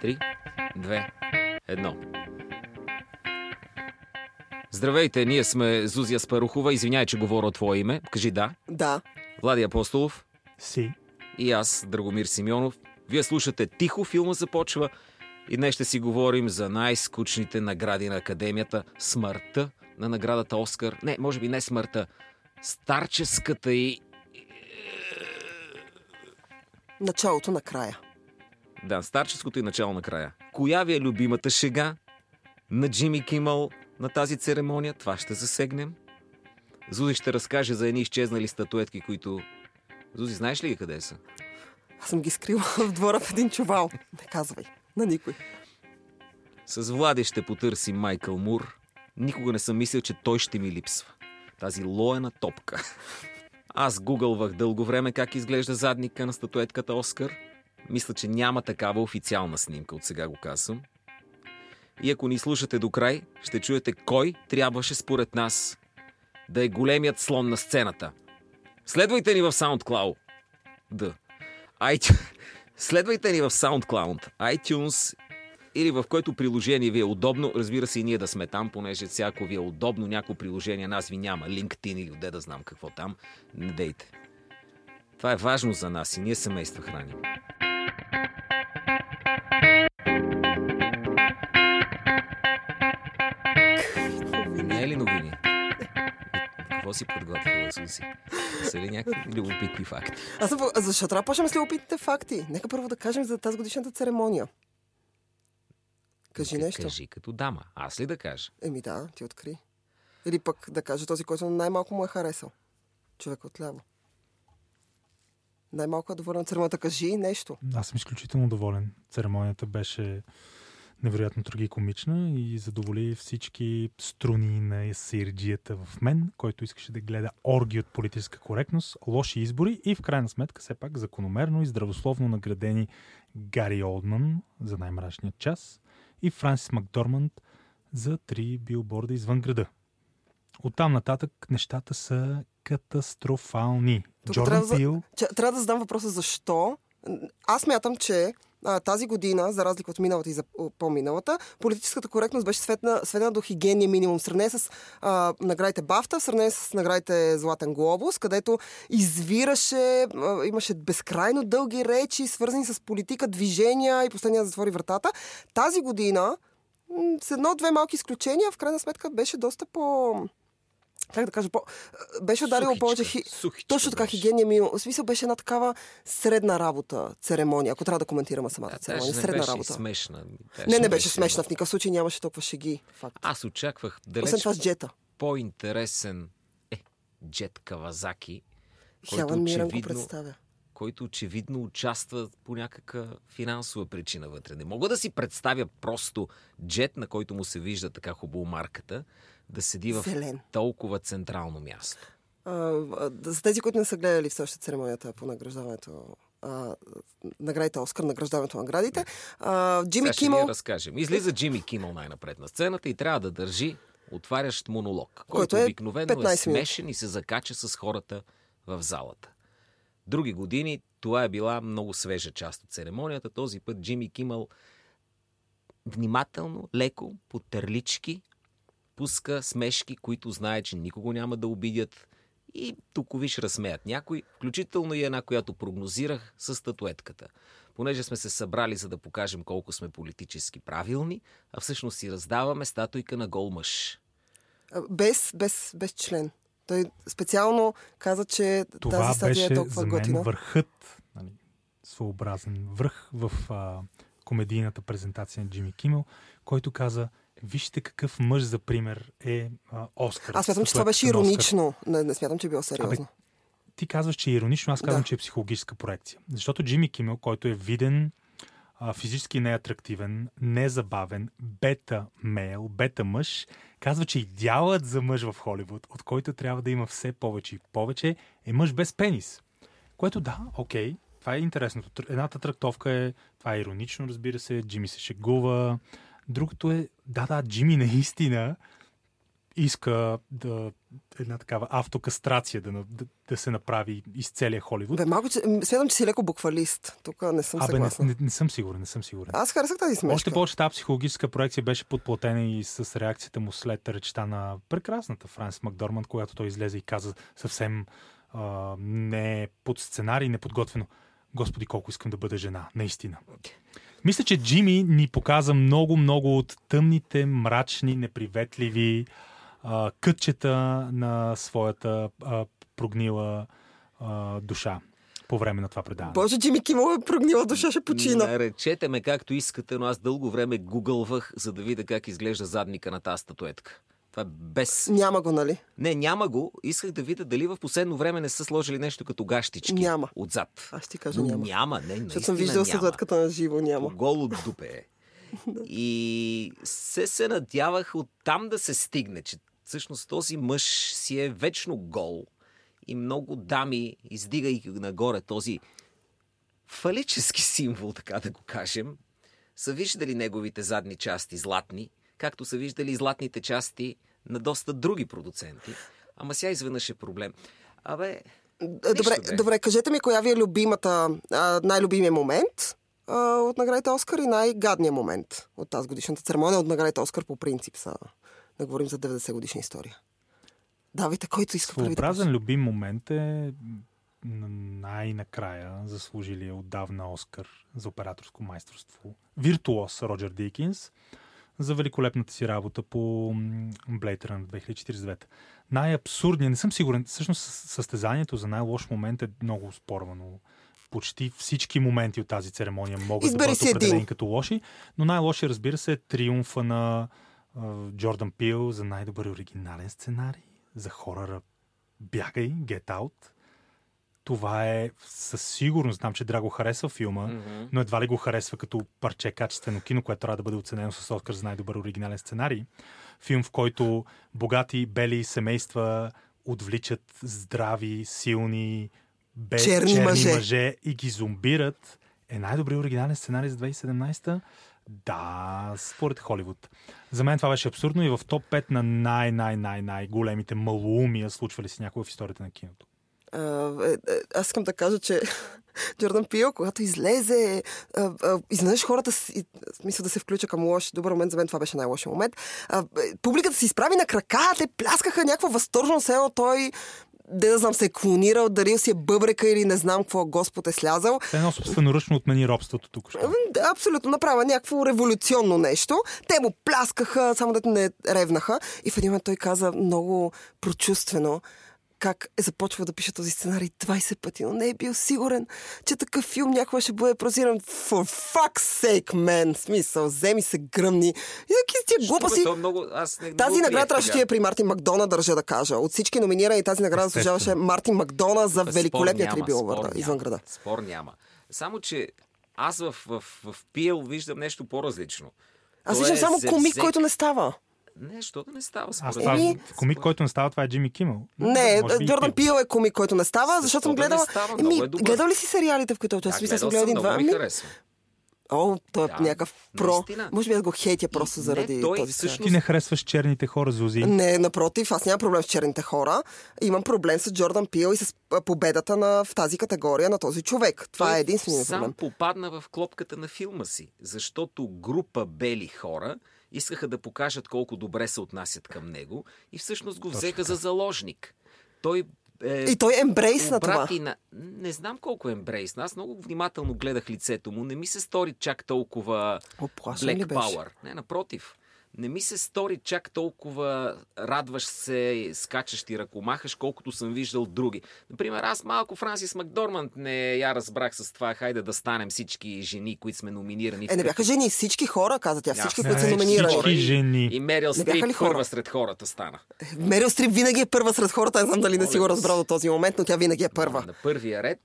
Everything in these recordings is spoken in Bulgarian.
Три, две, едно. Здравейте, ние сме Зузия Спарухова. Извинявай, че говоря от твое име. Кажи да. Да. Влади Апостолов Си. и аз, Драгомир Симеонов. Вие слушате Тихо, филма започва и днес ще си говорим за най-скучните награди на Академията. Смъртта на наградата Оскар. Не, може би не смъртта. Старческата и... Началото на края. Да, старческото и начало на края. Коя ви е любимата шега на Джимми Кимъл на тази церемония? Това ще засегнем. Зузи ще разкаже за едни изчезнали статуетки, които... Зузи, знаеш ли ги къде са? Аз съм ги скрила в двора в един чувал. Не казвай. На никой. С Влади ще потърсим Майкъл Мур. Никога не съм мислил, че той ще ми липсва. Тази лоена топка. Аз гугълвах дълго време как изглежда задника на статуетката Оскар. Мисля, че няма такава официална снимка, от сега го казвам. И ако ни слушате до край, ще чуете кой трябваше според нас да е големият слон на сцената. Следвайте ни в SoundCloud. Да. iTunes. Следвайте ни в SoundCloud, iTunes или в което приложение ви е удобно. Разбира се и ние да сме там, понеже всяко ви е удобно. Някое приложение нас ви няма. LinkedIn или де да знам какво там. Не дейте. Това е важно за нас и ние семейства храним. Не е ли новини? Какво си подготвила, Суси? Са ли някакви любопитни факти? Аз съм... Защо трябва да почнем с любопитните факти? Нека първо да кажем за тази годишната церемония. Кажи нещо. Кажи като дама. Аз ли да кажа? Еми да, ти откри. Или пък да каже този, който най-малко му е харесал. Човек отляво. Най-малко е доволен от церемонията. Кажи нещо. Аз съм изключително доволен. Церемонията беше невероятно трагикомична и задоволи всички струни на сирджията в мен, който искаше да гледа орги от политическа коректност, лоши избори и в крайна сметка все пак закономерно и здравословно наградени Гари Олдман за най-мрачния час и Франсис Макдорманд за три билборда извън града. Оттам нататък нещата са катастрофални. Тук Джордан трябва Пил трябва да задам въпроса защо. Аз мятам, че а, тази година, за разлика от миналата и за по-миналата, политическата коректност беше сведена, сведена до хигиения минимум. В сравнение с а, наградите Бафта, в сравнение с наградите Златен глобус, където извираше, а, имаше безкрайно дълги речи, свързани с политика, движения и последния затвори вратата. Тази година, с едно-две малки изключения, в крайна сметка беше доста по... Как да кажа, по... беше ударило Сухичка, повече хи... сухичка Точно така, беше. хигиения минимум. В смисъл беше една такава средна работа, церемония, ако трябва да коментираме самата Да, церемония. не Средна беше работа. смешна. Даже Не, не беше смешна. В никакъв случай нямаше толкова шеги. Факт. Аз очаквах далеч Освен това с джета. по-интересен е, Джет Кавазаки, който Хелън Мирън го очевидно, представя. Който очевидно участва по някаква финансова причина вътре. Не мога да си представя просто джет, на който му се вижда така хубаво марката, да седи в Зелен. толкова централно място. А, за тези, които не са гледали все още церемонията по награждаването а, наградите Оскар, награждаването на наградите. А, Джимми Сега ще Кимъл, я разкажем. Излиза Джимми Кимъл най-напред на сцената и трябва да държи отварящ монолог, който, Който е обикновено е 15 минути. смешен и се закача с хората в залата. Други години това е била много свежа част от церемонията. Този път Джимми Кимъл внимателно, леко, по търлички, пуска смешки, които знае, че никого няма да обидят и тук виж разсмеят някой, включително и една, която прогнозирах с статуетката. Понеже сме се събрали за да покажем колко сме политически правилни, а всъщност си раздаваме статуйка на гол мъж. без, без, без член. Той специално каза, че Това тази статия беше е толкова за мен готина. върхът, нали, своеобразен връх в а, комедийната презентация на Джимми Кимел, който каза, вижте какъв мъж за пример е а, Оскар. Аз смятам, че това беше Оскар. иронично. Не, не смятам, че е било сериозно. Ти казваш, че е иронично, аз казвам, Да. че е психологическа проекция. Защото Джимми Кимел, който е виден, физически неатрактивен, незабавен, бета мейл, бета мъж, казва, че идеалът за мъж в Холивуд, от който трябва да има все повече и повече, е мъж без пенис. Което да, окей, това е интересното. Едната трактовка е, това е иронично, разбира се, Джими се шегува. Другото е, да, да, Джими наистина иска да една такава автокастрация да, да, да се направи из целия Холивуд. Бе, малко, че, м, смятам, че си леко буквалист. Тук не съм Абе, не, съгласна. не, не, съм сигурен, не съм сигурен. Аз харесах тази смешка. Още повече тази психологическа проекция беше подплатена и с реакцията му след речта на прекрасната Франс Макдорманд, когато той излезе и каза съвсем а, не под сценарий, неподготвено. Господи, колко искам да бъда жена, наистина. Мисля, че Джими ни показа много, много от тъмните, мрачни, неприветливи а, кътчета на своята а, прогнила а, душа по време на това предаване. Боже, Джими Кимъл е прогнила душа, ще почина. Наречете ме както искате, но аз дълго време гугълвах, за да видя как изглежда задника на тази статуетка. Това е без... Няма го, нали? Не, няма го. Исках да видя дали в последно време не са сложили нещо като гащички. Няма. Отзад. Аз ти кажа Но няма. няма, не, Защото съм виждала няма. статуетката на живо, няма. Голо дупе е. И се се надявах оттам да се стигне, че всъщност този мъж си е вечно гол и много дами, издигайки нагоре този фалически символ, така да го кажем, са виждали неговите задни части златни, както са виждали и златните части на доста други продуценти. Ама сега изведнъж е проблем. Абе, Добре, бе. добре, кажете ми, коя ви е любимата, най-любимия момент от наградите Оскар и най-гадния момент от тази годишната церемония от наградите Оскар по принцип са. Да говорим за 90 годишна история. Давайте, който иска първи Своеобразен любим момент е най-накрая заслужили отдавна Оскар за операторско майсторство. Виртуоз Роджер Дикинс за великолепната си работа по Blade Runner 2049. Най-абсурдният, не съм сигурен, всъщност със- състезанието за най-лош момент е много спорвано. Почти всички моменти от тази церемония могат Избери да бъдат си един. определени като лоши, но най-лоши, разбира се, е триумфа на Джордан Пил за най-добър оригинален сценарий, за хоръра Бягай, Get Out. Това е със сигурност, знам, че Драго харесва филма, Мгм. но едва ли го харесва като парче качествено кино, което трябва да бъде оценено с Оскар за най-добър оригинален сценарий. Филм, в който богати, бели семейства отвличат здрави, силни, без Черни черни, мъже. мъже и ги зомбират. Е най-добрият оригинален сценарий за 2017 Да, според Холивуд. За мен това беше абсурдно и в топ 5 на най-най-най-най големите малоумия, случвали се някога в историята на киното. А, е, е, аз искам да кажа, че Джордан Пил, когато излезе, а, изведнъж хората, смисъл да се включа към лош, добър момент, за мен това беше най-лошия момент. А, е, публиката се изправи на крака, те пляскаха някакво възторжено се едно той да знам, се е клонирал, дарил си е бъбрека или не знам какво Господ е слязал. Едно собственоръчно отмени робството тук. Да, абсолютно направя някакво революционно нещо. Те му пляскаха, само да не ревнаха. И в един момент той каза много прочувствено как е започва да пише този сценарий 20 пъти, но не е бил сигурен, че такъв филм някога ще бъде прозиран. For fuck's sake, man! В Смисъл, вземи се гръмни. И таки с тия глупости. То е много... Аз не, Тази награда трябваше да е при Мартин Макдона, държа да кажа. От всички номинирани тази награда заслужаваше Мартин Макдона за великолепния трибил извън града. Спор няма. Само, че аз в, в, в Пиел виждам нещо по-различно. Аз виждам е само комик, зевзек. който не става. Нещо да не става Аз според това, Еми- комик, който не става, това е Джимми Кимъл. Не, Джордан Пил. Е комик, който не става, Защо защото съм да не гледала. става? Еми, Много е гледал ли си сериалите, в които е Да? Мисля, съм гледал един-два. ми. О, той е Да, някакъв про. наистина. Може би да го хейтя просто И- заради не, той този всъщност-. Ти не харесваш черните хора, Зузи. Не, напротив, аз нямам проблем с черните хора. Имам проблем с Джордан Пил и с победата на, в тази категория на този човек. Това Той е единственият сам проблем. попадна в клопката на филма си, защото група бели хора искаха да покажат колко добре се отнасят към него и всъщност го взеха за заложник. Той е, И той ембрейс на това. на... Не знам колко е ембрейс. Аз много внимателно гледах лицето му. Не ми се стори чак толкова Оплашен Black? Power. Не, напротив. Не ми се стори чак толкова радваш се, скачаш и ръкомахаш, колкото съм виждал други. Например, аз малко Франсис Макдорманд не я разбрах с това, хайде да станем всички жени, които сме номинирани. Е, не бяха жени, всички хора, каза тя. Всички, които са не, номинирани. всички. И- жени. И Мерил Стрип хора? първа сред хората стана. Мерил Стрип винаги е първа сред хората. Не знам дали не си го разбрал до този момент, но тя винаги е първа. На първия ред,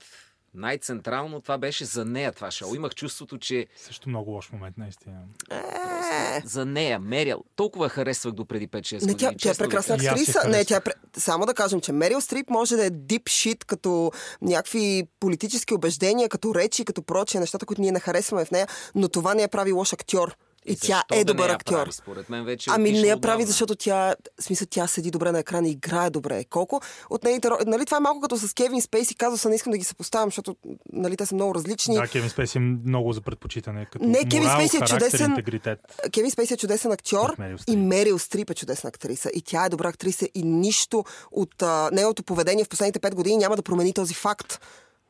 най-централно, това беше за нея това шоу. Имах чувството, че Също много лош момент, наистина. Е, за нея, Мерил, толкова харесвах до преди 5-6 години. Не, тя, тя е прекрасна актриса. Не, тя е, пре- само да кажем, че Мерил Стрип може да е дип шит като някакви политически убеждения, като речи, като прочие нещата, които ние не харесваме в нея, но това не я прави лош актьор. И тя е добър актьор. Прави, според мен вече е Ами не я прави, отдавна. защото тя, в смисъл, тя седи добре на екрана и играе добре. Колко от нейните роли, нали това е малко като с Кевин Спейси, казва се, не искам да ги съпоставям, защото нали, те са много различни. Да, Кевин Спейси е много за предпочитане. Като Не, Кевин морал, Спейси е характер, чудесен. интегритет. Кевин Спейси е чудесен актьор Мерил и. Мерил Стрип е чудесна актриса. И тя е добра актриса и нищо от а, нейното поведение в последните пет години няма да промени този факт.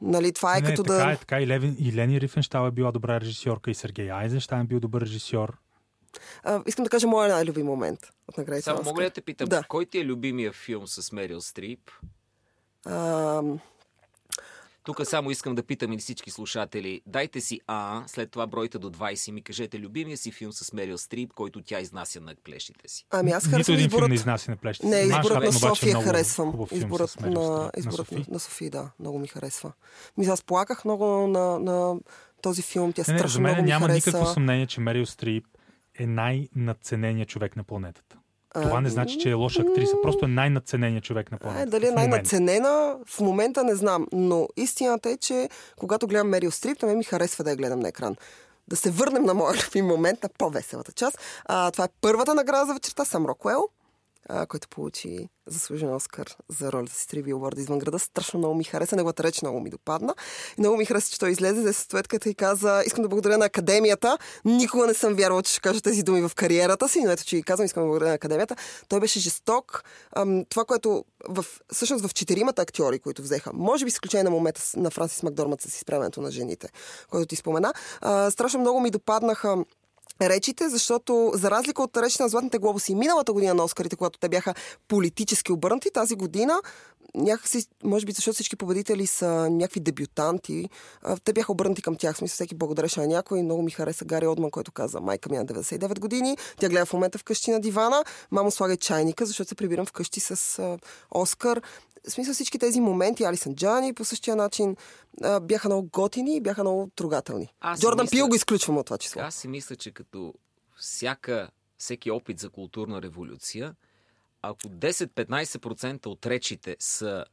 Нали, това е не, като така да... е, така и, Левин, и Лени Рифенштал е била добра режисьорка, и Сергей Айзенштайн е бил добър режисьор. А, искам да кажа моя най-любим момент от наградите. Само мога ли да те питам, Да. кой ти е любимия филм с Мерил Стрип? А, Тук само искам да питам и всички слушатели. Дайте си А, след това бройте до 20 и ми кажете любимия си филм с Мерил Стрип, който тя изнася на плещите си. ами аз Нито харесвам един филм изборът... не изнася на плещите. Не, си. изборът на е София харесвам. филм Изборът на, изборът на на, Софи. на София, да, много ми харесва. Мисля, аз плаках много на, на този филм. Тя Не, не, страшно за мен много ми няма хареса. никакво съмнение, че Мерил Стрип е най-надцененият човек на планетата. Това не значи, че е лоша актриса, просто е най-надцененият човек на Е, планетата. дали е най-наценена, в момента не знам. Но истината е, че когато гледам Мерил Стрип, на мен ми харесва да я гледам на екран. Да се върнем на моя любим момент, на по-веселата част. А, това е първата награда за вечерта, Сам Рокуел, а, който получи заслужен Оскар за ролята си Три билборда извън града. Страшно много ми хареса, неговата реч много ми допадна. И много ми хареса, че той излезе за статуетката и каза, искам да благодаря на академията. Никога не съм вярвала, че ще кажа тези думи в кариерата си, но ето, че и казвам, искам да благодаря на академията. Той беше жесток. Ам, това, което в, всъщност в четиримата актьори, които взеха, може би с изключение на момента на Франсис Макдормът с изправенето на жените, който ти спомена, а, страшно много ми допаднаха речите, защото за разлика от речите на Златните глобуси миналата година на Оскарите, когато те бяха политически обърнати, тази година някакси, може би защото всички победители са някакви дебютанти, те бяха обърнати към тях. Смисъл, всеки благодареше на някой. Много ми хареса Гари Одман, който каза, майка ми е на 99 години, тя гледа в момента вкъщи на дивана, мамо слагай чайника, защото се прибирам вкъщи с Оскар. В смисъл всички тези моменти, Алисън Джани по същия начин, а, бяха много готини и бяха много трогателни. Аз Джордан мисля- Пил го изключвам от това число. Аз си мисля, че като всяка, всеки опит за културна революция, ако 10-15% от речите са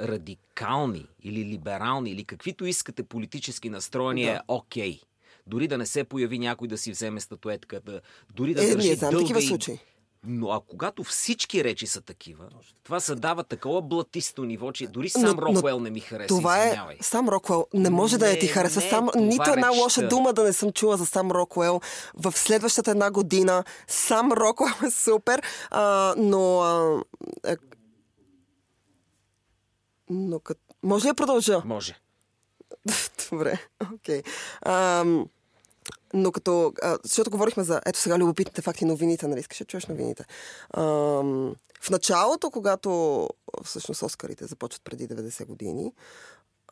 радикални или либерални или каквито искате политически настроени Да. е окей. Дори да не се появи някой да си вземе статуетката, дори да Е, държи не дълга и- случаи. Но а когато всички речи са такива, това се дава такова блатисто ниво, че дори сам Но- но Роквел не ми хареса. Това е извинявай. сам Роквел. Не може да не ти Не, харесва. не, Сам, нито една речта. лоша дума да не съм чула за сам Роквел. В следващата една година сам Роквел е супер, а, но... А, е, но кът... Може ли да продължа? Може. Добре, окей. Ам, но като... А, защото говорихме за... Ето сега любопитните факти, новините, нали? Искаш да чуеш новините. Ам, в началото, когато всъщност Оскарите започват преди 90 години,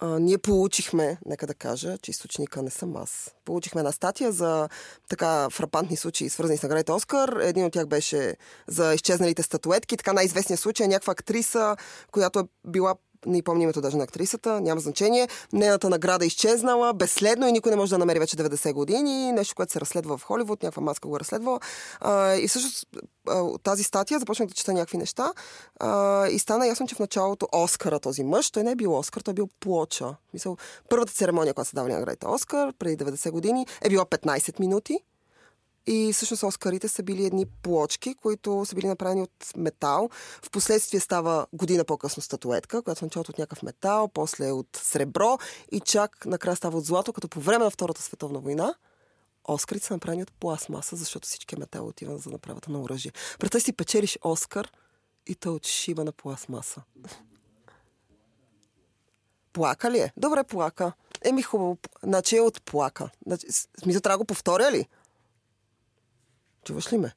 а, ние получихме, нека да кажа, че източника не съм аз. Получихме една статия за така фрапантни случаи, свързани с наградите Оскар. Един от тях беше за изчезналите статуетки. Така най-известният случай е някаква актриса, която е била не помня името даже на актрисата, няма значение. Нейната награда е изчезнала безследно и никой не може да намери вече 90 години. Нещо, което се разследва в Холивуд, някаква маска го е разследва. А, и всъщност тази статия започнах да чета някакви неща а, и стана ясно, че в началото Оскара този мъж, той не е бил Оскар, той е бил плоча. Мисъл, първата церемония, която са давали наградите Оскар, преди 90 години, е била 15 минути. И всъщност Оскарите са били едни плочки, които са били направени от метал. Впоследствие става година по-късно статуетка, която в началото от някакъв метал, после от сребро и чак накрая става от злато, като по време на Втората световна война Оскарите са направени от пластмаса, защото всички метал отива за направата на оръжие. Представи си печелиш Оскар и те от шиба на пластмаса. Плака ли е? Добре, плака. Еми хубаво. Значи е от плака. Значи, смисъл, трябва да го повторя ли? Чуваш ли ме?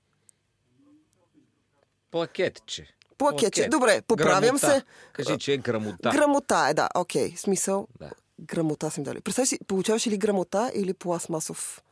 Плакетче. Плакетче. Плакет. Добре, поправям Грамота. се. Кажи, че е грамота. Грамота е, да, окей. Смисъл, Да. грамота съм дали. Представи си, получаваш ли грамота или пластмасов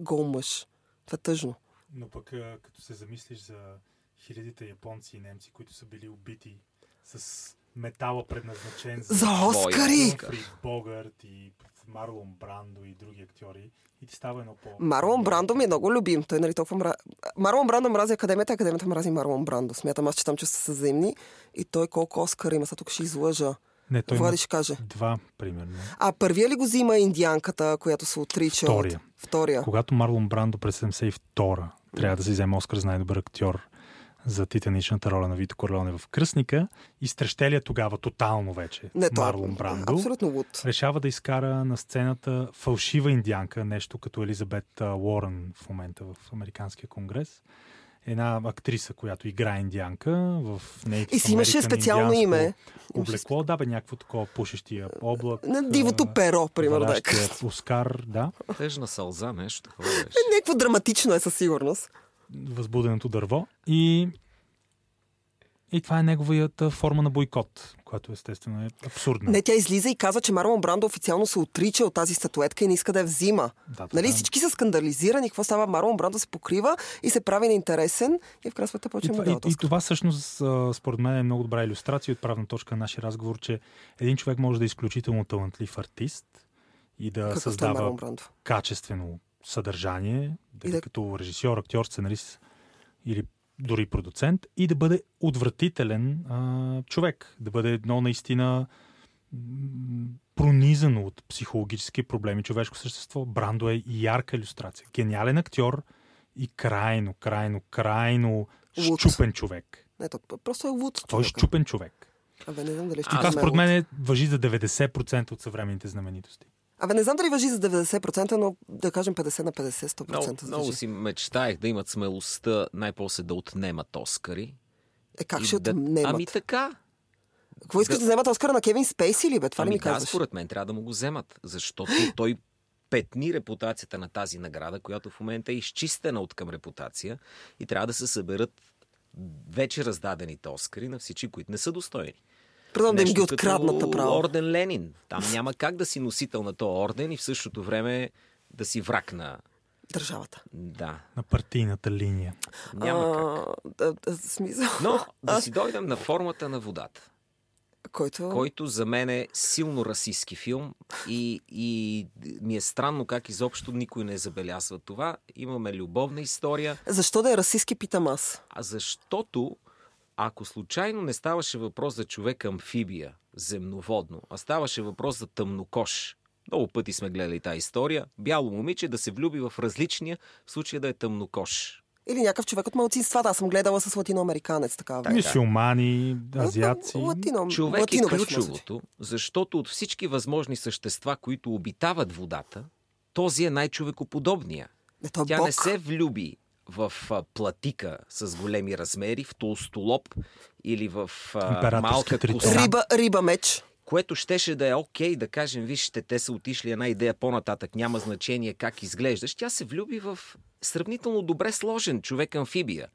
гол мъж? Това е тъжно. Но пък като се замислиш за хилядите японци и немци, които са били убити с метала предназначен за, За Оскари! Богърт и Марлон Брандо и други актьори. И ти става едно по... Марлон Брандо ми е много любим. Той нали толкова мра... Марлон Брандо мрази академията, академията мрази Марлон Брандо. Смятам аз, че там чувства са взаимни. И той колко Оскар има. Сега тук ще излъжа. Не, той Влади ще каже. два, примерно. А първия ли го взима индианката, която се отрича Втория. от... Втория. Когато Марлон Брандо през 72-а трябва да си вземе Оскар за най-добър актьор за титаничната роля на Вито Корлеоне в Кръсника, изтрещелия тогава тотално вече Не, той е Марлон Брандо. Абсолютно луд. решава да изкара на сцената фалшива индианка, нещо като Елизабет Уорън в момента в Американския конгрес. Една актриса, която играе индианка в Native И си имаше специално име. Облекло, да бе, някакво такова пушещия облак. На дивото перо, примерно. Да е. Оскар, да. Тъжна сълза, нещо такова беше. Някакво драматично е със сигурност. Възбуденото дърво. И, и това е неговията форма на бойкот, която естествено е абсурдна. Не, тя излиза и казва, че Марлон Брандо официално се отрича от тази статуетка и не иска да я взима. Да, Нали, да. всички са скандализирани, какво става? Марлон Брандо се покрива и се прави неинтересен и в крайна сметка почва му и, и това всъщност, според мен, е много добра иллюстрация от правна точка на нашия разговор, че един човек може да е изключително талантлив артист и да Какъвто е създава качествено съдържание, И да- като режисьор, актьор, сценарист или дори продуцент, и да бъде отвратителен а, човек, да бъде едно наистина пронизано от психологически проблеми човешко същество. Брандо е ярка иллюстрация. Гениален актьор и крайно, крайно, крайно Луд. щупен човек. Не, то просто е луд. Той е щупен човек. Абе, не знам дали ще това според мен е, въжи за 90% от съвременните знаменитости. Абе, не знам дали въжи за 90%, но да кажем 50 на 50, 100% Много, много въжи. си мечтаях да имат смелостта най-после да отнемат Оскари. Е, как ще да... отнемат? Ами така. Какво искаш да, вземат Оскара на Кевин Спейси ли, бе? Това ли ами ми да, казваш? според мен трябва да му го вземат, защото той петни репутацията на тази награда, която в момента е изчистена от към репутация и трябва да се съберат вече раздадените Оскари на всички, които не са достойни. Предлагам да им ги откраднат направо. Орден Ленин. Там няма как да си носител на този орден и в същото време да си враг на... Държавата. Да, На партийната линия. няма как. А, да, да, смисъл. Но да си дойдем на формата на водата, Който... който за мен е силно расистски филм и, и ми е странно как изобщо никой не забелязва това. Имаме любовна история, Защо да е расистски, питам аз. а защото ако случайно не ставаше въпрос за човек амфибия, земноводно, а ставаше въпрос за тъмнокош, много пъти сме гледали тази история, бяло момиче да се влюби в различния, в случая да е тъмнокош. Или някакъв човек от малцинствата. Аз съм гледала с латиноамериканец такава. Така. Мисюлмани, азиаци. Латино, Човек латино е моя случай. ключовото, защото от всички възможни същества, които обитават водата, този е най-човекоподобния. Е Тя бог. не се влюби в платика с големи размери, в толстолоб или в малка коса, Риба, риба меч. което щеше да е окей да кажем, вижте, те са отишли една идея по-нататък, няма значение как изглеждаш. Тя се влюби в сравнително добре сложен човек-амфибия.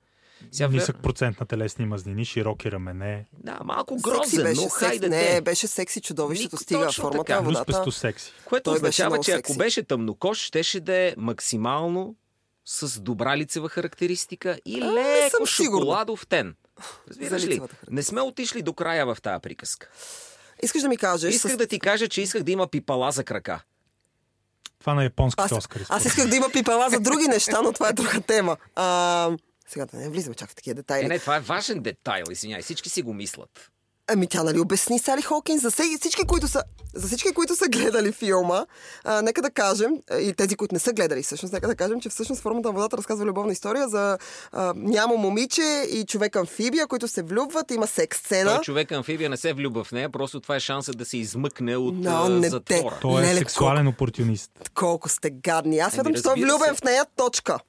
Сега, вер- Нисък процент на телесни мазнини, широки рамене, Да, малко Секси грозен, беше. но секси. хайде Не, те. беше секси чудовището. Ник- Стига точно формата така. на водата. секси. Което Той беше означава, че ако секси. беше тъмнокош, щеше да е максимално с добра лицева характеристика и не леко шоколадов тен. Разбираш ли? Не сме отишли до края в тази приказка. Искаш да ми кажеш... Исках с- да ти кажа, че исках да има пипала за крака. Това на японските Аз, Оскари. аз исках да има пипала за други неща, но това е друга тема. А, сега да не влизаме чак в такива детайли. Е, не, това е важен детайл, извиняй. Всички си го мислят. Ами тя нали обясни Сали Хокин за всички, които са, за всички, които са гледали филма. А, нека да кажем, и тези, които не са гледали всъщност, нека да кажем, че всъщност формата на водата разказва любовна история за а, нямо момиче и човек амфибия, които се влюбват, има секс сцена. Той човек амфибия не се влюбва в нея, просто това е шанса да се измъкне от Но не затвора. Той е Леле, сексуален опортунист. Колко сте гадни. Аз смятам, че той е влюбен се. в нея. Точка.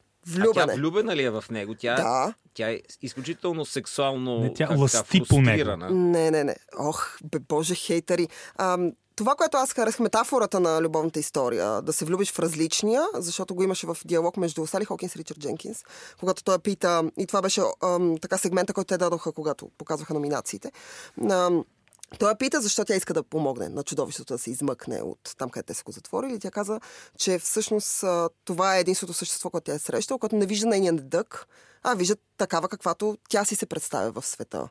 А тя е. влюбена ли е в него? Тя, Да. тя е изключително сексуално Не, тя така, по него. Не, не, не. Ох, бе, боже, хейтери. Ам, това, което аз харесах, метафората на любовната история, да се влюбиш в различния, защото го имаше в диалог между Сали Хокинс и Ричард Дженкинс, когато той пита, и това беше ам, така сегмента, който те дадоха, когато показваха номинациите. Ам, той пита защо тя иска да помогне на чудовището да се измъкне от там, където те са го затворили. Тя каза, че всъщност това е единството същество, което тя е срещала, което не вижда нейния дък, а вижда такава, каквато тя си се представя в света.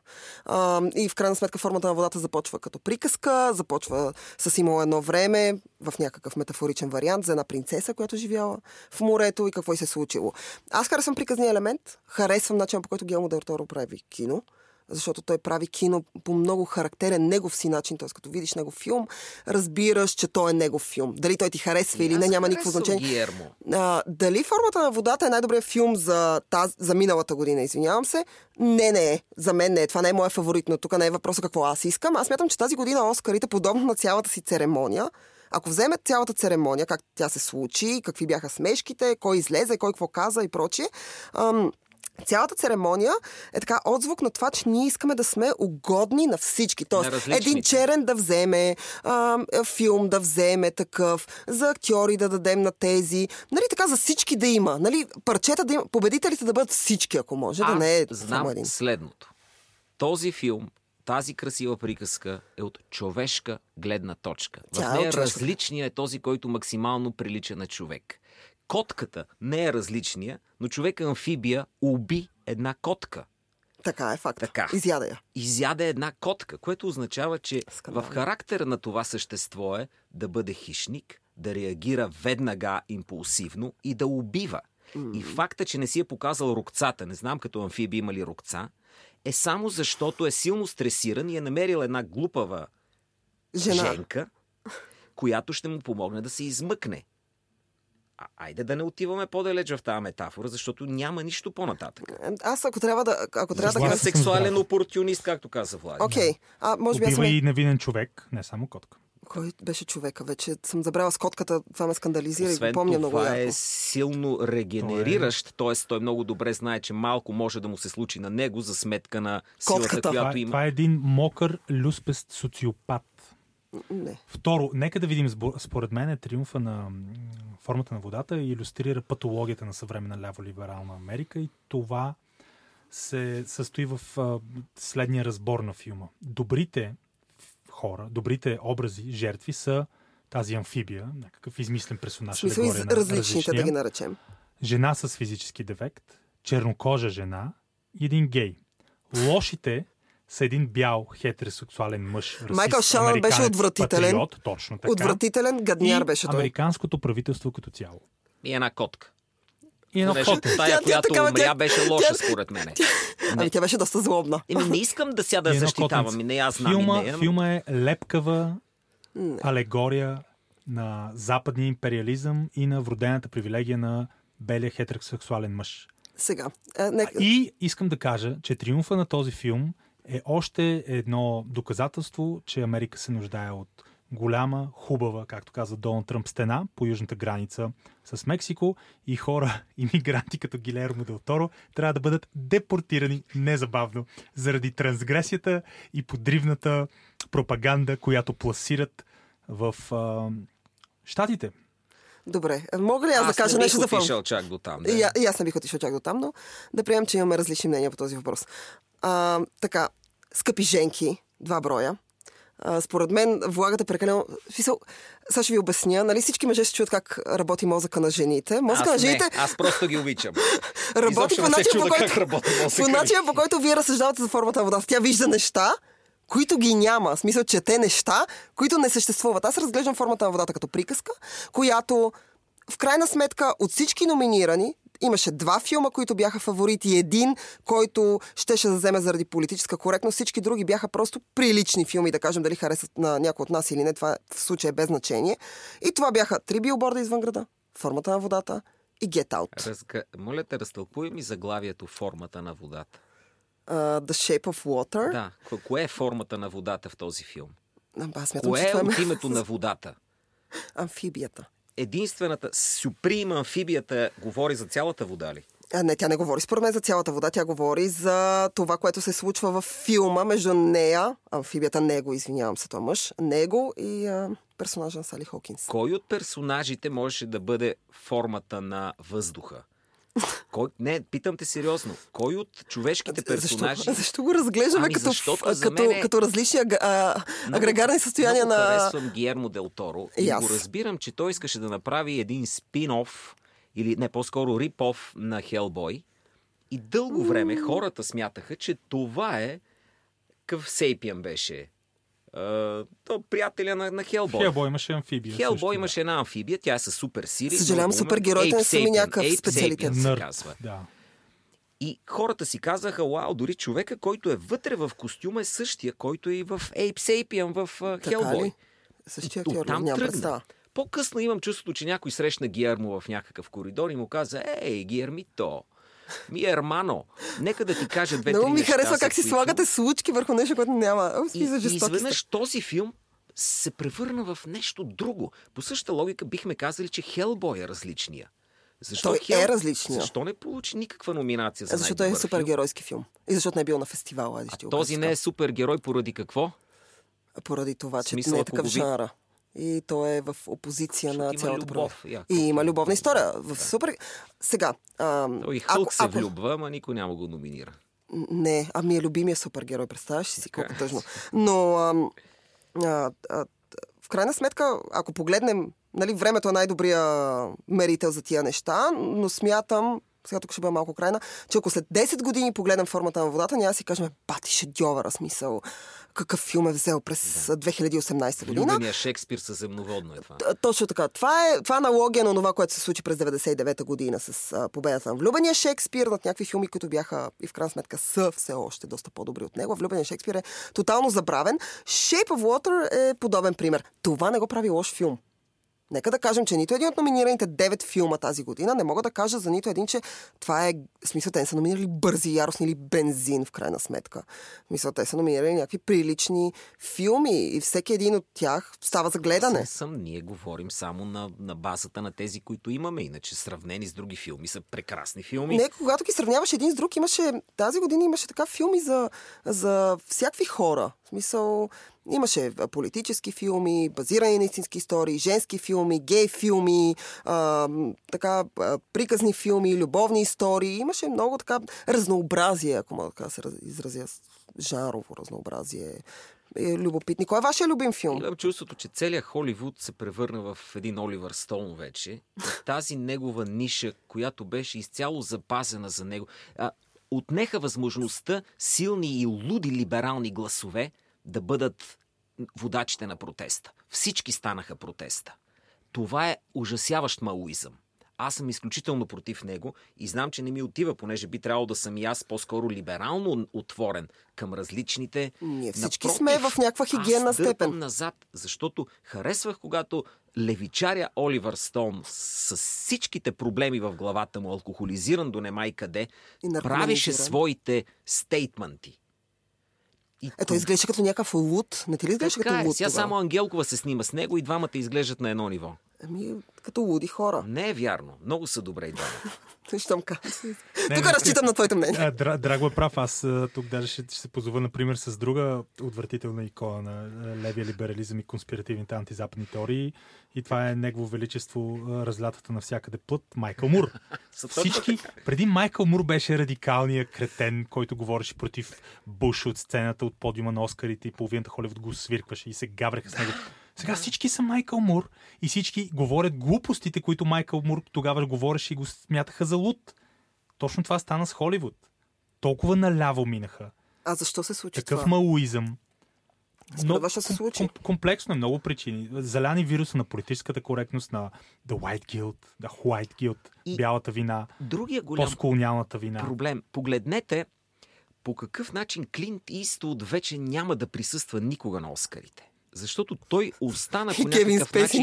И в крайна сметка формата на водата започва като приказка, започва с имало едно време в някакъв метафоричен вариант за една принцеса, която живяла в морето и какво й се е случило. Аз харесвам приказния елемент, харесвам начина по който Гелмо Дел прави кино. Защото той прави кино по много характерен негов си начин. Т.е. като видиш негов филм, разбираш, че той е негов филм. Дали той ти харесва или Аз не, няма никакво значение. Гиермо. А, дали формата на водата е най-добрият филм за, таз, за миналата година, извинявам се? Не, не е. За мен не е. Това не е моя фаворит, но тук не е въпроса какво аз искам. Аз мятам, че тази година Оскарите, подобно на цялата си церемония, ако вземе цялата церемония, как тя се случи, какви бяха смешките, кой излезе, кой какво каза и прочие, ам, Цялата церемония е така отзвук на това, че ние искаме да сме угодни на всички. Тоест, На един черен да вземе, а, филм да вземе такъв, за актьори да дадем на тези. Нали така за всички да има. Нали, парчета да има. Победителите да бъдат всички, ако може, да Аз не е знам един. следното. Този филм, тази красива приказка е от човешка гледна точка. Тя В е нея от човешка. различният е този, който максимално прилича на човек. Котката не е различния, но човек амфибия уби една котка. Така е факт. Така. Изяда я. изяде една котка, което означава, че Скандално. в характера на това същество е да бъде хищник, да реагира веднага импулсивно и да убива. И факта, че не си е показал рукцата, не знам като амфиби има ли рукца, е само защото е силно стресиран и е намерил една глупава Жена. женка, която ще му помогне да се измъкне. А, айде да не отиваме по-далеч в тази метафора, защото няма нищо по-нататък. Аз ако трябва да... Ако трябва да Има Аз кажа... съм сексуален здрав. опортюнист, както каза Влади. Окей. А, може би аз. Убива и невинен човек, не само котка. Кой беше човека? Вече съм забрала с котката. Това ме скандализира и Освен го помня много това е силно регенериращ, т.е. той много добре знае, че малко може да му се случи на него за сметка на силата, Котката. Това, която е- има. това е един мокър, люспест социопат. Не. Второ, нека да видим, според мен, е триумфа на формата на водата и иллюстрира патологията на съвременна ляво-либерална Америка и това се състои в следния разбор на филма. Добрите хора, добрите образи, жертви са тази амфибия, някакъв измислен персонаж. смисъл и алегория на различните да ги наречем. жена с физически дефект, чернокожа жена и един гей. Лошите са един бял хетеросексуален мъж. расист, Майкъл Шанън беше отвратителен. Патриот, точно така. Отвратителен гадняр и беше той. американското правителство като цяло. И една котка. И една Понеже фото. Тая, Тя- тя която такава, умря, тя- беше лоша, тя- според мен. Ами тя беше доста злобна. Еми, не искам да сяда И да защитавам. не аз знам филма, и нея. филма е лепкава Не. алегория на западния империализъм и на вродената привилегия на белия хетеросексуален мъж. Сега. А, нека... И искам да кажа, че триумфа на този филм е още едно доказателство, че Америка се нуждае от голяма, хубава, както каза Доналд Тръмп, стена по южната граница с Мексико и хора, иммигранти като Гилермо Дел Торо, трябва да бъдат депортирани незабавно заради трансгресията и подривната пропаганда, която пласират в а, Штатите. Добре. Мога ли аз, Аз да кажа не нещо бих за филм? отишъл чак до там. И, а- и аз не бих отишъл чак до там, но да приемем, че имаме различни мнения по този въпрос. А, така, скъпи женки, два броя. А, според мен влагате прекалено... в Смисъл, сега ще ви обясня. Нали всички мъже се чуят как работи мозъка на жените. Мозъка на Аз жените не, аз просто ги обичам. работи по начин, по който, по начин, по който вие разсъждавате за формата на водата. Тя вижда неща, които ги няма. В смисъл, че те неща, които не съществуват. Аз разглеждам формата на водата като приказка, която в крайна сметка от всички номинирани Имаше два филма, които бяха фаворити един, който щеше да вземе заради политическа коректност. Всички други бяха просто прилични филми, да кажем дали харесват на някой от нас или не. Това в случая е без значение. И това бяха три билборда извън града, формата на водата и Get Out. Разка... Моля те, разтълкуй ми заглавието формата на водата. Uh, The Shape of Water. Да, ко- кое е формата на водата в този филм? Аз смятам, Кое е е от името на водата? амфибията. Единствената сюприм амфибията говори за цялата вода ли? А, не, тя не говори според мен за цялата вода, тя говори за това, което се случва в филма между нея, амфибията него, извинявам се, той е мъж, него и а, персонажа на Сали Хокинс. Кой от персонажите можеше да бъде формата на въздуха? Кой... Не, питам те сериозно. Кой от човешките персонажи... Защо, защо го разглеждаме Ами, като, като, мен е- като различни а, Много- агрегарни състояния много на... харесвам Гиермо Дел Торо И и го разбирам, че той искаше да направи един спин-оф или не, по-скоро рип-оф на Хелбой. И дълго време хората смятаха, че това е какъв Сейпиан беше. Uh, то приятеля на, на Хелбой. Хелбой имаше амфибия. Хелбой имаше една амфибия, тя е със супер сили. Съжалявам, супергероите не са ми някакъв Ape специалитет. Sapien се казва. Да. И хората си казаха, вау, дори човека, който е вътре в костюма е същия, който е и в Ape Sapien, в uh, Hellboy. Същия актьор, нямам тръгна. представа. По-късно имам чувството, че някой срещна Гиермо в някакъв коридор и му каза, ей, Гиермито, ми ермано, нека да ти кажа две-три Много ми неща, харесва как си които- слагате случки върху нещо, което няма. О, И, и сте. изведнъж този филм се превърна в нещо друго. По същата логика бихме казали, че Хелбой е различния. Защо Той е различния. Защо не получи никаква номинация за Защото е супергеройски филм. И защото не е бил на фестивала. А този не е супергерой поради какво? Поради това, че Смисъл, не е такъв ви- жанра. И той е в опозиция Защото на цялата любов, яко. И има любовна история. В супер... Сега. А, Той ако, Хълк се ако... влюбва, ама никой няма го номинира. Не, а ми е любимия супергерой, представяш си колко тъжно. Но ам, а, а, в крайна сметка, ако погледнем, нали, времето е най-добрия мерител за тия неща, но смятам, сега тук ще бъда малко крайна, че ако след 10 години погледнем формата на водата, няма да си кажем, бати шедьовъра, смисъл, какъв филм е взел през 2018 година. Влюбения Шекспир със земноводно е това. Точно така. Това е, това е аналогия на това, което се случи през 99-та година с а, победата на Влюбения Шекспир, над някакви филми, които бяха и в крайна сметка са все още доста по-добри от него. Влюбения Шекспир е тотално забравен. Shape of Water е подобен пример. Това не го прави лош филм. Нека да кажем, че нито един от номинираните 9 филма тази година не мога да кажа за нито един, че това е... Смисъл, те не са номинирали бързи, яростни или бензин, в крайна сметка. В смисъл, те са номинирали някакви прилични филми и всеки един от тях става за гледане. Не съм, ние говорим само на, на базата на тези, които имаме. Иначе сравнени с други филми са прекрасни филми. Не, когато ги сравняваш един с друг, имаше, тази година имаше така филми за, за всякакви хора. В смисъл, имаше политически филми, базирани на истински истории, женски филми, гей филми, а, така, приказни филми, любовни истории. Имаше много така разнообразие, ако мога така се раз- изразя, жанрово разнообразие. Е, любопитни. Кой е вашия любим филм? Имам чувството, че целият Холивуд се превърна в един Оливър Стоун вече. Тази негова ниша, която беше изцяло запазена за него, отнеха възможността силни и луди либерални гласове да бъдат водачите на протеста. Всички станаха протеста. Това е ужасяващ маоизъм. Аз съм изключително против него и знам, че не ми отива, понеже би трябвало да съм и аз по-скоро либерално отворен към различните. Ние всички Напротив, сме в някаква дърпам степен. назад, защото харесвах, когато левичаря Оливър Стоун с всичките проблеми в главата му, алкохолизиран до немай къде, И правеше своите стейтменти. И Ето, изглежда като някакъв луд. Не ти ли изглежда така като е. луд Сега тогава? само Ангелкова се снима с него и двамата изглеждат на едно ниво. Ами, като луди хора. Не е вярно. Много са добре и двамата. Щом казвам. Не, Тук разчитам на твоето мнение. Дра, Драго е прав. Аз тук даже ще, ще се позова, например, с друга отвратителна икона на левия либерализъм и конспиративните антизападни теории. И това е Негово Величество, разлятата навсякъде плът, Майкъл Мур. Всички, преди Майкъл Мур беше радикалният кретен, който говореше против Буш от сцената, от подиума на Оскарите и половината Холивуд го свиркваше и се гавреха с него. Сега всички са Майкъл Мур и всички говорят глупостите, които Майкъл Мур тогава говореше и го смятаха за луд. Точно това стана с Холивуд. Толкова наляво минаха. А защо се случи Такъв това? малуизъм. Ще се случи? ком- комплексно е, много причини. Заляни вируса на политическата коректност, на The White Guilt, The White Guilt, И- бялата вина, Другия голям постколониалната вина. проблем. Погледнете по какъв начин Клинт Иствуд вече няма да присъства никога на Оскарите. Защото той остана по някакъв начин...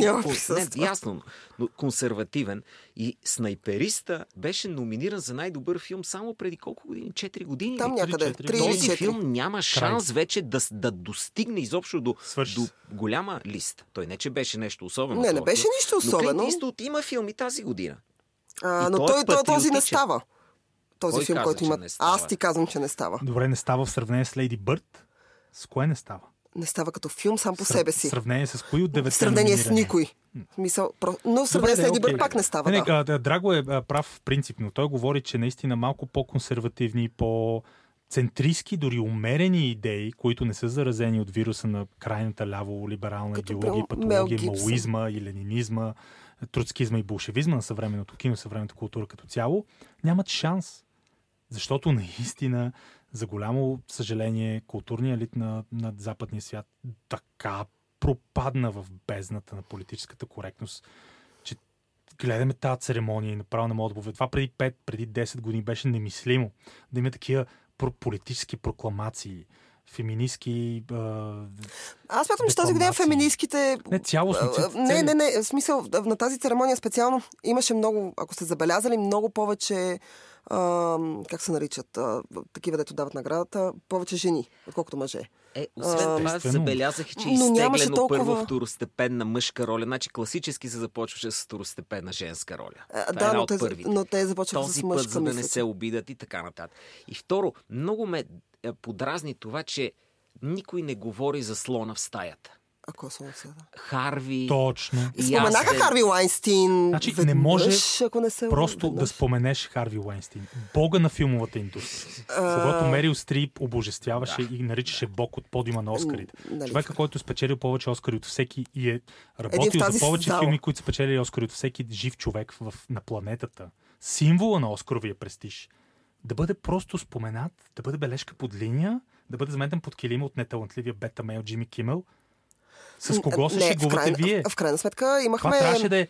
Не, ясно, но консервативен. И снайпериста беше номиниран за най-добър филм само преди колко години? Четири години? Там някъде. четири. Три или Този четири. филм няма шанс вече да, да достигне изобщо до, Свърши до голяма листа. Той не, че беше нещо особено. Не, не този беше нищо Но особено. Клинт Иствуд има филми тази година. А, И но той е той, той, този не става. Този Кой филм, каза, който има. Аз ти казвам, че не става. Добре, не става в сравнение с Лейди Бърт. С кое не става? Не става като филм сам по Срав- себе си. Сравнение с кои от девете сравнение с никой. В Смисъл, про... Но сравнение с Бърд окей. пак не става. Не, не, да. а, Драго е а, прав принципно. Той говори, че наистина малко по-консервативни, по центристски, дори умерени идеи, които не са заразени от вируса на крайната ляво-либерална Като идеология, патология, малоизма и ленинизма, троцкизма и болшевизма на съвременното кино, съвременната култура като цяло, нямат шанс. Защото наистина, за голямо съжаление, културният елит на, на западния свят така пропадна в бездната на политическата коректност, че гледаме тази церемония и направо не мога да пове. Това преди 5, преди 10 години беше немислимо. Да има такива политически прокламации, феминистки... А... Аз смятам, че тази година феминистките... Не, цялостни. А, ця- Не, цели- не, не. В смисъл, на тази церемония специално имаше много, ако сте забелязали, много повече а, как се наричат, а, такива, дето дават наградата, повече жени, отколкото мъже. Е, освен това, забелязах, че е изтеглено толкова- първо второстепенна мъжка роля. Значи класически се започваше с второстепенна женска роля. А, е да, една но от те, но те започнаха Този с път, мъжка, за да не се обидат и така нататък. И второ, много ме е, подразни това, че никой не говори за слона в стаята. Ако съм сега. Харви. Точно. И Споменаха е- Харви Лайнстин. Значи, не веднъж, може ако не се Просто да веднъж. споменеш Харви Уейнстин. Бога на филмовата индустрия. Когато Мерил Стрип обожествяваше и наричаше Бог от подиума на Оскарите. Нали, Човека, който е спечелил повече Оскари от всеки и е работил за повече филми, които са печелили Оскари от всеки жив човек в, на планетата. Символа на Оскаровия престиж. Да бъде просто споменат, да бъде бележка под линия, да бъде заметен под килима от неталантливия бета мейл Джимми Кимел. С кого се Не, в шегувате крайна- вие? В, в крайна сметка Това имахме... трябваше да е.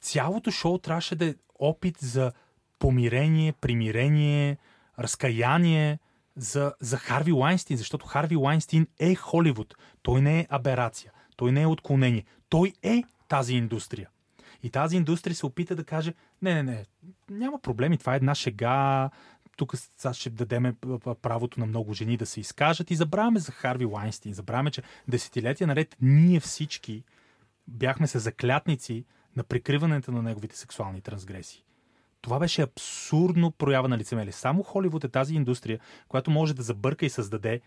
Цялото шоу трябваше да е опит за помирение, примирение, разкаяние за, за Харви Лайнстин, защото Харви Лайнстин е Холивуд. Той не е аберация. Той не е отклонение. Той е тази индустрия. И тази индустрия се опита да каже, не, не, не, няма проблеми, това е една шега, тук сега ще дадеме правото на много жени да се изкажат и забравяме за Харви Лайнстин, забравяме, че десетилетия наред ние всички бяхме се заклятници на прикриването на неговите сексуални трансгресии. Това беше абсурдно проява на лицемерие. Само Холивуд е тази индустрия, която може да забърка и създаде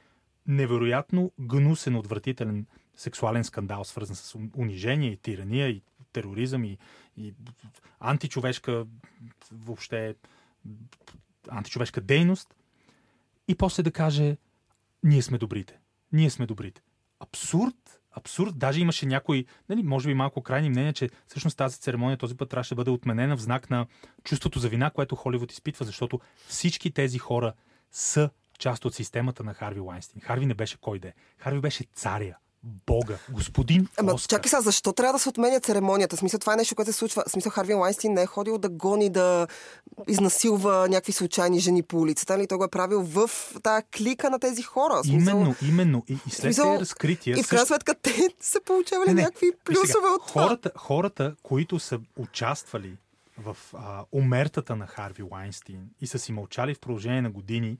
невероятно гнусен, отвратителен сексуален скандал, свързан с унижение и тирания и тероризъм и, и античовешка въобще античовешка дейност и после да каже ние сме добрите. Ние сме добрите. Абсурд, абсурд. Даже имаше някой, нали, може би малко крайни мнения, че всъщност тази церемония този път трябваше да бъде отменена в знак на чувството за вина, което Холивуд изпитва, защото всички тези хора са част от системата на Харви Лайнстин. Харви не беше кой да е. Харви беше царя, бога, господин Ама Оскар. чакай сега, защо трябва да се отменя церемонията? В смисъл, това е нещо, което се случва. В смисъл, Харви Лайнстин не е ходил да гони, да изнасилва някакви случайни жени по улицата, нали? Той го е правил в тази клика на тези хора. В смисъл, Именно, именно. И, и след смисъл, тези разкрития... И в крайна сметка те са получавали Не, не. някакви плюсове сега, от това. хората, хората, които са участвали в а, умертата на Харви Лайнстин и са си мълчали в продължение на години,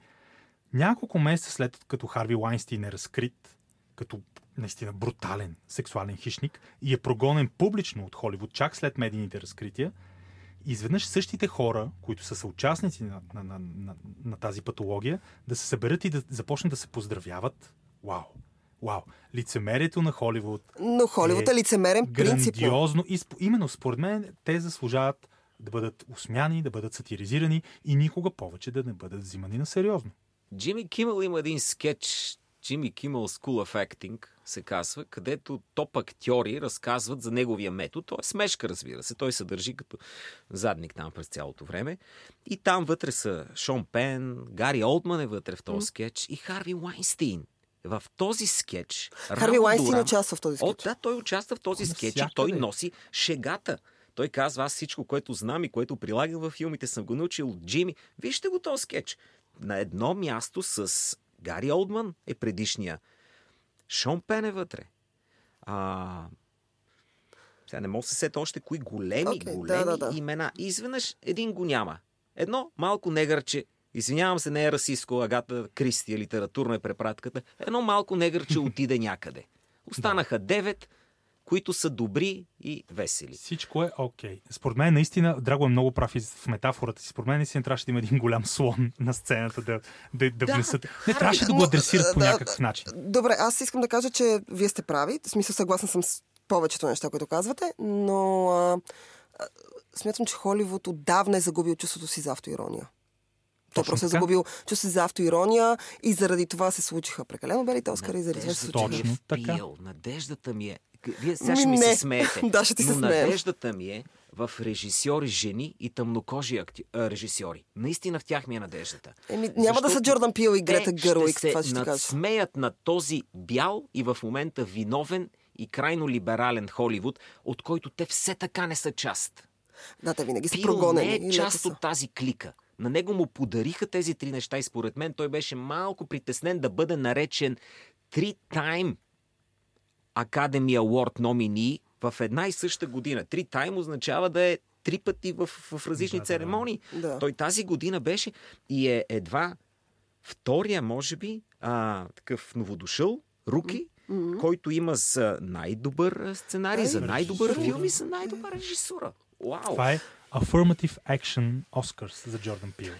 няколко месеца след като Харви Лайнстин е разкрит като наистина брутален сексуален хищник и е прогонен публично от Холивуд, чак след медийните разкрития, изведнъж същите хора, които са съучастници на, на, на, на, на тази патология, да се съберат и да започнат да се поздравяват. Вау! Вау! Лицемерието на Холивуд Но Холивуд е лицемерен принципно. грандиозно. И сп- именно според мен те заслужават да бъдат усмяни, да бъдат сатиризирани и никога повече да не бъдат взимани на сериозно. Джимми Кимъл има един скетч, Джимми Кимъл School of Acting се казва, където топ актьори разказват за неговия метод. Той е смешка, разбира се. Той се държи като задник там през цялото време. И там вътре са Шон Пен, Гари Олдман е вътре в този скетч и Харви Уайнстин. В този скетч... Харви Лайнстин участва в този О, скетч. да, той участва в този О, скетч и той носи шегата. Той казва, аз всичко, което знам и което прилагам във филмите, съм го научил от Джими. Вижте го този скетч. На едно място с Гари Олдман е предишния. Шон Пен е вътре. А... Сега не мога да се сета още кои големи, да, големи да, да. имена. И изведнъж един го няма. Едно малко негърче, извинявам се, не е расистско, Агата Кристи е литературна е препратката. Едно малко негърче отиде някъде. Останаха девет, които са добри и весели. Всичко е окей. Според мен наистина, Драго е много прав и в метафората си. Според мен наистина трябваше да има един голям слон на сцената да, да, да Да, внесат. Не трябваше да го адресират по да, някакъв начин. Добре, аз искам да кажа, че вие сте прави. В смисъл съгласна съм с повечето неща, които казвате, но а, а, смятам, че Холивуд отдавна е загубил чувството си за автоирония. Той Точно просто е загубил чувството си за автоирония и заради това се случиха прекалено белите Оскари и заради това се случиха. е Точно така. Надеждата ми е... Вие сега ще Ми се смеете. Да, ще ти се но смеем. надеждата ми е в режисьори жени и тъмнокожи акти... а, режисьори. Наистина в тях ми е надеждата. Еми, няма да са Защото Джордан Пил и те Грета Гърлик, ще се ще кажа. надсмеят на този бял и в момента виновен и крайно либерален Холивуд, от който те все така не са част. Да, те винаги са Пил прогонени. не е част от тази клика. На него му подариха тези три неща и според мен той беше малко притеснен да бъде наречен три-тайм Academy Award номини в една и съща година. Три-тайм означава да е три пъти в, в различни Да, церемонии. Да. Той тази година беше и е едва втория, може би, а, такъв новодушъл, руки, М. който има за най-добър сценарий, Ай, за най-добър режисура. филм и за най-добра режисура. Вау! Това е Affirmative Action Oscars за Джордан Пил.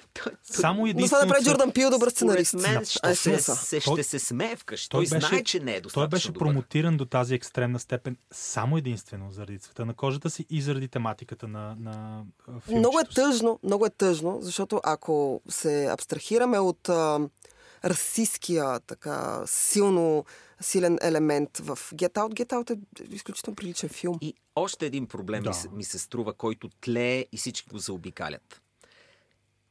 Само Но това единствено... да прави че- Джордан Пил добър сценарист. мен Ай, се, се, Той- ще се смее вкъщи. той Той, беше- знае, че не е достатъчно Той беше добър. промотиран до тази екстремна степен само единствено заради цвета на кожата си и заради тематиката на, на а, филмчето Много е си. тъжно, много е тъжно, защото ако се абстрахираме от а, расистския така силно силен елемент в Get Out, Get Out е изключително приличен филм. И още един проблем Да. ми, се, ми се струва, който тлее и всички го заобикалят.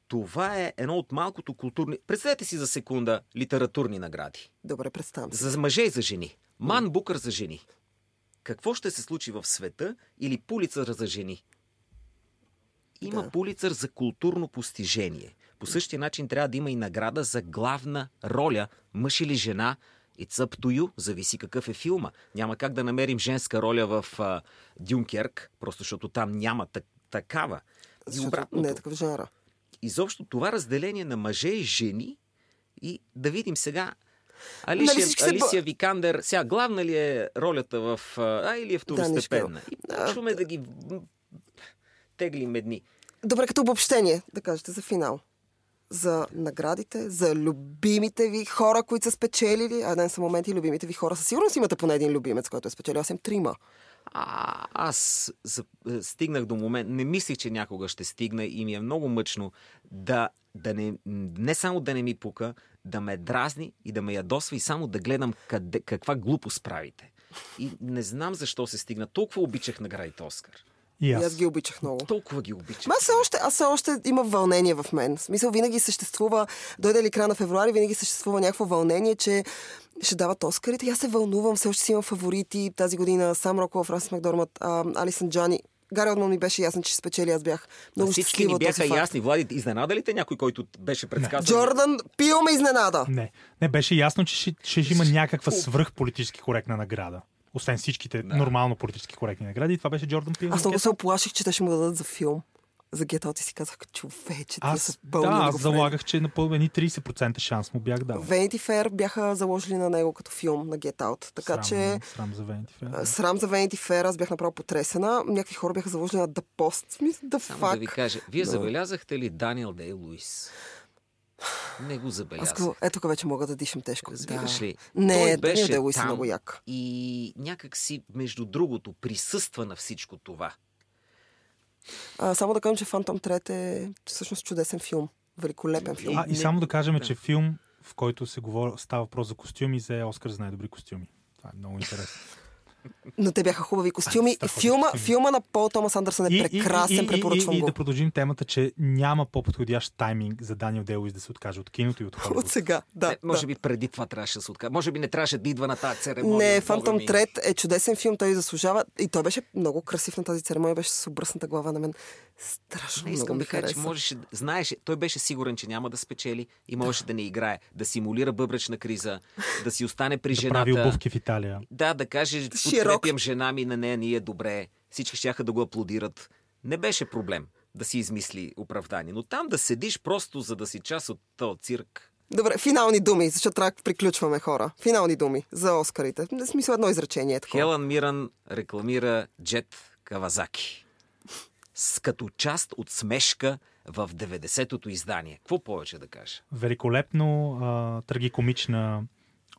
Това е едно от малкото културни... Представете си за секунда литературни награди. Добре, представям. За мъже и за жени. Ман Букър за жени. Какво ще се случи в света или Пулицър за жени? Има Да. Пулицър за културно постижение. По същия начин трябва да има и награда за главна роля, мъж или жена. It's up to you, зависи какъв е филма. Няма как да намерим женска роля в а, Дюнкерк, просто защото там няма так- такава. И обратното. не е такъв жанра. Изобщо това разделение на мъже и жени и да видим сега Нали Алисия, се Викандер, сега главна ли е ролята в... А, или е второстепенна? и почваме да ги теглим едни. Добре, като обобщение, да кажете за финал. За наградите, за любимите ви хора, които са спечелили. А ден са моменти любимите ви хора. Със сигурност имате поне един любимец, който е спечелил. Аз съм трима. А, аз е, стигнах до момент, не мислих, че някога ще стигна и ми е много мъчно да, да не, не само да не ми пука, да ме дразни и да ме ядосва и само да гледам къде, каква глупост правите. И не знам защо се стигна. Толкова обичах наградите Оскар. И И аз. аз ги обичах много. Толкова ги обичах. Ма все още, аз все още има вълнение в мен. В смисъл, винаги съществува, дойде ли края на февруари, винаги съществува някакво вълнение, че ще дават Оскарите. И аз се вълнувам, все още си имам фаворити. Тази година Сам Рокова, Франсис Макдормат, Алисън Джани. Гари Олдман ми беше ясен, че ще спечели. Аз бях много Всички щастлива ни от този бяха ясни. Влади, изненада ли те някой, който беше предсказан? Джордан Пил ме изненада. Не, не беше ясно, че ще, ще има някаква свръхполитически коректна награда. Освен всичките да. нормално политически коректни награди. И това беше Джордан Пил. Аз много се оплаших, че те ще му дадат за филм. За Get Out и си казах, човече, Аз, са да, пълни аз го залагах, че на пълно едни 30% шанс му бях дал. Vanity Fair бяха заложили на него като филм на Get Out. Така срам, че Срам за Vanity Fair. а, срам за Vanity Fair, аз бях направо потресена. Някакви хора бяха заложили на The Post. Мисля, The Само да ви Fuck. кажа, вие Но- забелязахте ли Даниел Дей Луис? Не го Аз забелязах. го, ето тук вече мога да дишам тежко. Разбираш да. ли? Не, Той беше Дей Луис е там много як. И някак си, между другото, присъства на всичко това. А, само да кажем, че Phantom Thread е всъщност чудесен филм. Великолепен филм. А, и не- само да кажем, да. че филм, в който се говори, става въпрос за костюми, за Оскар за най-добри костюми. Това е много интересно. Но те бяха хубави костюми. А, филма, костюми. филма на Пол Томас Андерсън е прекрасен, препоръчвам и, и, го. и да продължим темата, че няма по-подходящ тайминг за Даниел Делуис да се откаже от киното и от От Холивуд. сега, да. не, може да. би преди това трябваше да се откаже. Може би не трябваше да идва на тази церемония. Не, ми. Thread е чудесен филм, той заслужава. И той беше много красив на тази церемония, беше с обръсната глава на мен. Страшно Не искам да кажа, че можеше, знаеше, той беше сигурен, че няма да спечели и можеше да не играе, да симулира бъбречна криза, да си остане при Да жената. прави обувки в Италия. Да, да каже, подкрепям жена ми, на нея ни е добре. Всички щяха да го аплодират. Не беше проблем да си измисли оправдание. Но там да седиш просто за да си част от този цирк. Добре, финални думи, защото трябва да приключваме хора. Финални думи за Оскарите. В смисъл едно изречение е такова. Хелън Миран рекламира Джет Кавазаки. С като част от смешка в 90-тото издание. Какво повече да кажа? Великолепно, а, трагикомична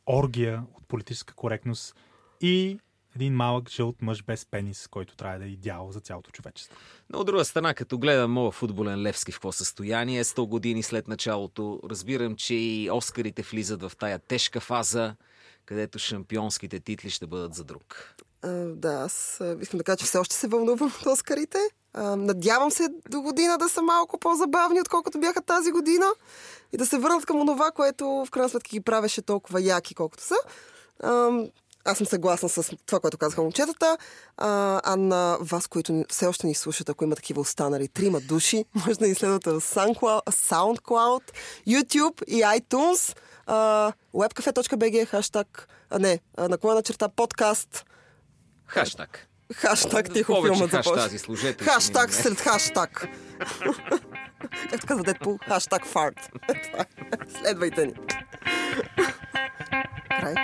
оргия от политическа коректност и един малък жълт мъж без пенис, който трябва да е идеал за цялото човечество. Но от друга страна, като гледам моя футболен Левски в какво състояние, 100 години след началото, разбирам, че и Оскарите влизат в тая тежка фаза, където шампионските титли ще бъдат за друг. А, да, аз а, искам да кажа, че все още се вълнувам от Оскарите. Надявам се до година да са малко по-забавни, отколкото бяха тази година. И да се върнат към онова, което в крайна сметка ги правеше толкова яки, колкото са. Аз съм съгласна с това, което казаха момчетата. А, а на вас, които все още ни слушат, ако има такива останали трима души, може да ни следвате в SoundCloud, YouTube и iTunes. А, webcafe.bg, хаштаг, а не, наклона черта подкаст, Хаштаг. Хаштаг тихо филмът започва. хаштази ще Хаштаг сред хаштаг. Както казва Дедпул, хаштаг фарт. Това е. Следвайте ни. Край.